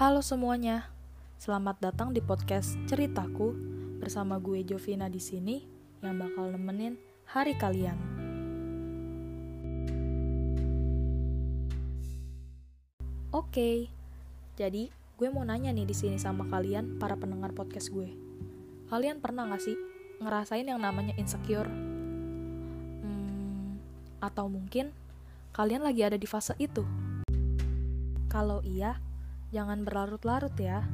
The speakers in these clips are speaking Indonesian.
Halo semuanya, selamat datang di podcast ceritaku bersama gue Jovina di sini yang bakal nemenin hari kalian. Oke, jadi gue mau nanya nih di sini sama kalian para pendengar podcast gue. Kalian pernah gak sih ngerasain yang namanya insecure? Hmm, atau mungkin kalian lagi ada di fase itu? Kalau iya, jangan berlarut-larut ya.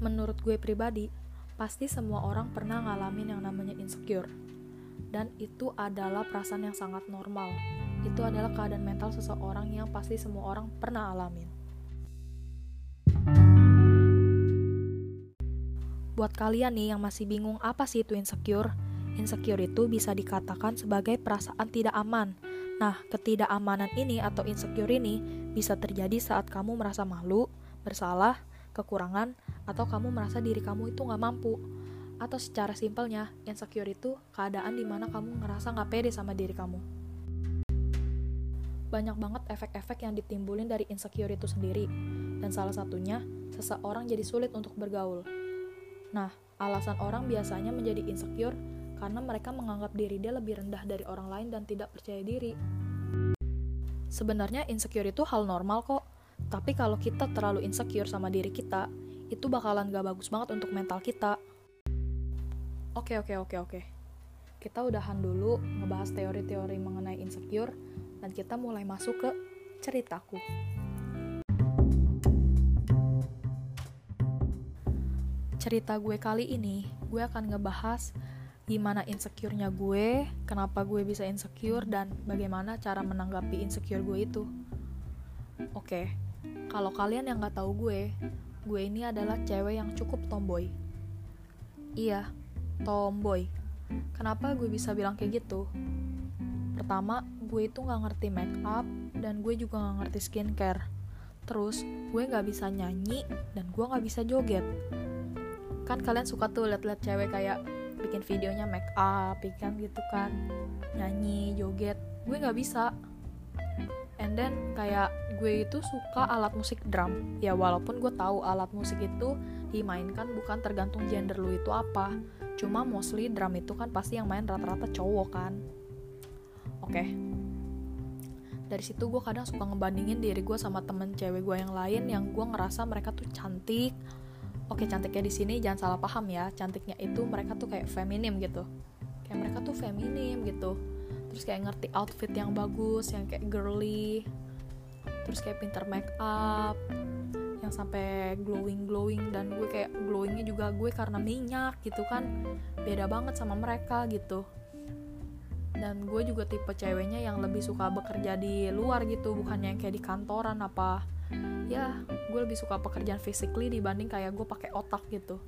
Menurut gue pribadi, pasti semua orang pernah ngalamin yang namanya insecure. Dan itu adalah perasaan yang sangat normal. Itu adalah keadaan mental seseorang yang pasti semua orang pernah alamin. Buat kalian nih yang masih bingung apa sih itu insecure, insecure itu bisa dikatakan sebagai perasaan tidak aman. Nah, ketidakamanan ini atau insecure ini bisa terjadi saat kamu merasa malu, bersalah, kekurangan, atau kamu merasa diri kamu itu nggak mampu. Atau secara simpelnya, insecure itu keadaan di mana kamu ngerasa nggak pede sama diri kamu. Banyak banget efek-efek yang ditimbulin dari insecure itu sendiri, dan salah satunya, seseorang jadi sulit untuk bergaul Nah, alasan orang biasanya menjadi insecure karena mereka menganggap diri dia lebih rendah dari orang lain dan tidak percaya diri. Sebenarnya insecure itu hal normal kok, tapi kalau kita terlalu insecure sama diri kita, itu bakalan gak bagus banget untuk mental kita. Oke, oke, oke, oke. Kita udahan dulu ngebahas teori-teori mengenai insecure, dan kita mulai masuk ke ceritaku. cerita gue kali ini, gue akan ngebahas gimana insecure-nya gue, kenapa gue bisa insecure, dan bagaimana cara menanggapi insecure gue itu. Oke, kalau kalian yang gak tahu gue, gue ini adalah cewek yang cukup tomboy. Iya, tomboy. Kenapa gue bisa bilang kayak gitu? Pertama, gue itu gak ngerti make up, dan gue juga gak ngerti skincare. Terus, gue gak bisa nyanyi, dan gue gak bisa joget kan kalian suka tuh liat-liat cewek kayak bikin videonya make up ikan gitu kan nyanyi joget gue nggak bisa. And then kayak gue itu suka alat musik drum. Ya walaupun gue tahu alat musik itu dimainkan bukan tergantung gender lu itu apa. Cuma mostly drum itu kan pasti yang main rata-rata cowok kan. Oke. Okay. dari situ gue kadang suka ngebandingin diri gue sama temen cewek gue yang lain yang gue ngerasa mereka tuh cantik oke cantiknya di sini jangan salah paham ya cantiknya itu mereka tuh kayak feminim gitu. Kayak mereka tuh feminim gitu. Terus kayak ngerti outfit yang bagus yang kayak girly terus kayak pinter make up yang sampai glowing glowing dan gue kayak glowingnya juga gue karena minyak gitu kan beda banget sama mereka gitu. Dan gue juga tipe ceweknya yang lebih suka bekerja di luar gitu bukan yang kayak di kantoran apa ya gue lebih suka pekerjaan physically dibanding kayak gue pakai otak gitu.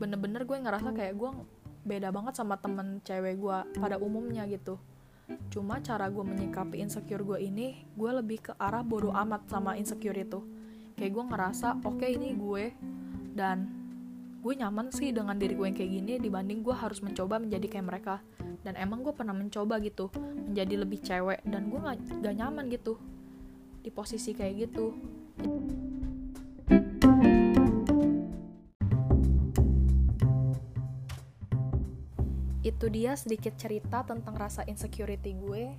Bener-bener gue ngerasa kayak gue beda banget sama temen cewek gue pada umumnya gitu. Cuma cara gue menyikapi insecure gue ini gue lebih ke arah bodoh amat sama insecure itu. Kayak gue ngerasa oke okay, ini gue dan gue nyaman sih dengan diri gue yang kayak gini dibanding gue harus mencoba menjadi kayak mereka. Dan emang gue pernah mencoba gitu menjadi lebih cewek dan gue gak, gak nyaman gitu di posisi kayak gitu. Itu dia sedikit cerita tentang rasa insecurity gue.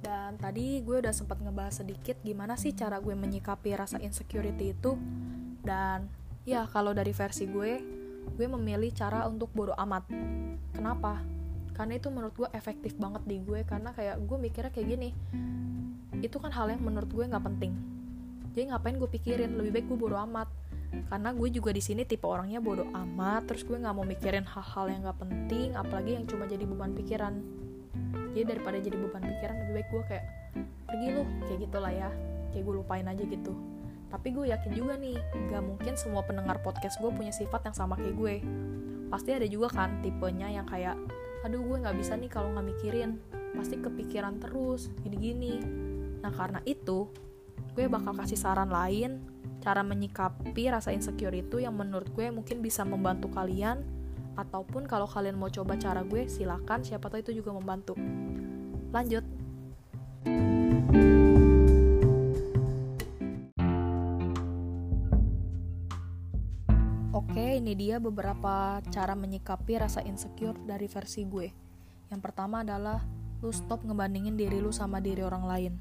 Dan tadi gue udah sempat ngebahas sedikit gimana sih cara gue menyikapi rasa insecurity itu. Dan ya kalau dari versi gue gue memilih cara untuk bodo amat. Kenapa? Karena itu menurut gue efektif banget di gue. Karena kayak gue mikirnya kayak gini itu kan hal yang menurut gue nggak penting. Jadi ngapain gue pikirin? Lebih baik gue bodo amat. Karena gue juga di sini tipe orangnya bodo amat. Terus gue nggak mau mikirin hal-hal yang nggak penting apalagi yang cuma jadi beban pikiran. Jadi daripada jadi beban pikiran lebih baik gue kayak pergi lu kayak gitulah ya. Kayak gue lupain aja gitu. Tapi gue yakin juga nih gak mungkin semua pendengar podcast gue punya sifat yang sama kayak gue. Pasti ada juga kan tipenya yang kayak aduh gue nggak bisa nih kalau nggak mikirin. Pasti kepikiran terus gini-gini nah karena itu gue bakal kasih saran lain cara menyikapi rasa insecure itu yang menurut gue mungkin bisa membantu kalian. Ataupun kalau kalian mau coba cara gue silakan. Siapa tahu itu juga membantu. Lanjut. Oke, ini dia beberapa cara menyikapi rasa insecure dari versi gue. Yang pertama adalah lu stop ngebandingin diri lu sama diri orang lain.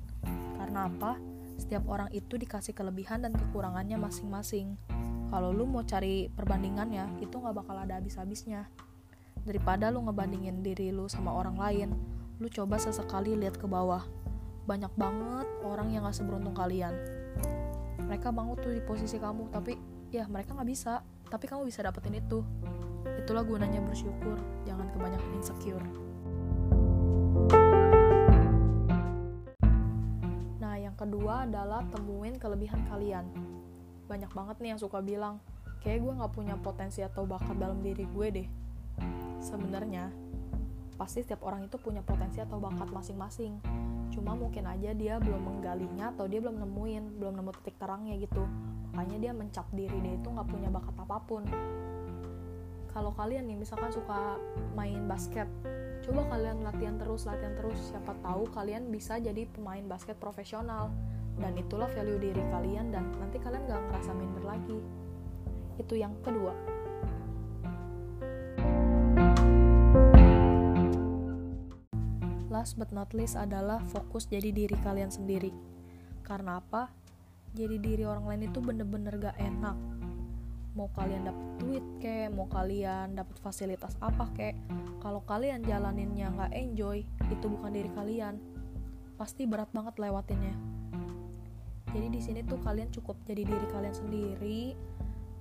Karena apa? Setiap orang itu dikasih kelebihan dan kekurangannya masing-masing. Kalau lu mau cari perbandingannya, itu nggak bakal ada habis-habisnya. Daripada lu ngebandingin diri lu sama orang lain, lu coba sesekali lihat ke bawah. Banyak banget orang yang gak seberuntung kalian. Mereka bangun tuh di posisi kamu, tapi ya mereka nggak bisa tapi kamu bisa dapetin itu itulah gunanya bersyukur jangan kebanyakan insecure kedua adalah temuin kelebihan kalian. Banyak banget nih yang suka bilang kayak gue nggak punya potensi atau bakat dalam diri gue deh. Sebenarnya pasti setiap orang itu punya potensi atau bakat masing-masing. Cuma mungkin aja dia belum menggalinya atau dia belum nemuin belum nemu titik terangnya gitu. Makanya dia mencap diri dia itu nggak punya bakat apa pun. Kalau kalian nih misalkan suka main basket coba kalian latihan terus latihan terus. Siapa tahu kalian bisa jadi pemain basket profesional dan itulah value diri kalian dan nanti kalian gak ngerasa minder lagi. Itu yang kedua. Last but not least adalah fokus jadi diri kalian sendiri. Karena apa? Jadi diri orang lain itu bener-bener gak enak. Mau kalian dapet duit kek mau kalian dapet fasilitas apa kek kalau kalian jalaninnya nggak enjoy itu bukan diri kalian. Pasti berat banget lewatinnya jadi di sini tuh kalian cukup jadi diri kalian sendiri.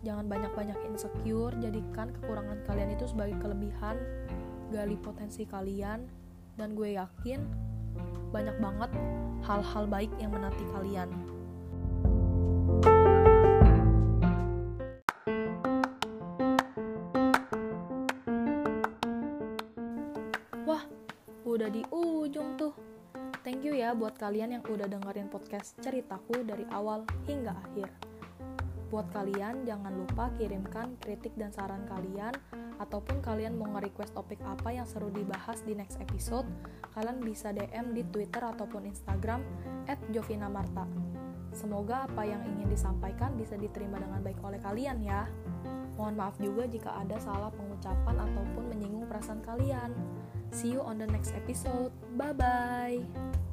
Jangan banyak-banyak insecure. Jadikan kekurangan kalian itu sebagai kelebihan gali potensi kalian. Dan gue yakin banyak banget hal-hal baik yang menanti kalian buat kalian yang udah dengerin podcast ceritaku dari awal hingga akhir. Buat kalian jangan lupa kirimkan kritik dan saran kalian ataupun kalian mau nge-request topik apa yang seru dibahas di next episode, kalian bisa DM di Twitter ataupun Instagram @jovinamarta. Semoga apa yang ingin disampaikan bisa diterima dengan baik oleh kalian ya. Mohon maaf juga jika ada salah pengucapan ataupun menyinggung perasaan kalian. See you on the next episode. Bye bye.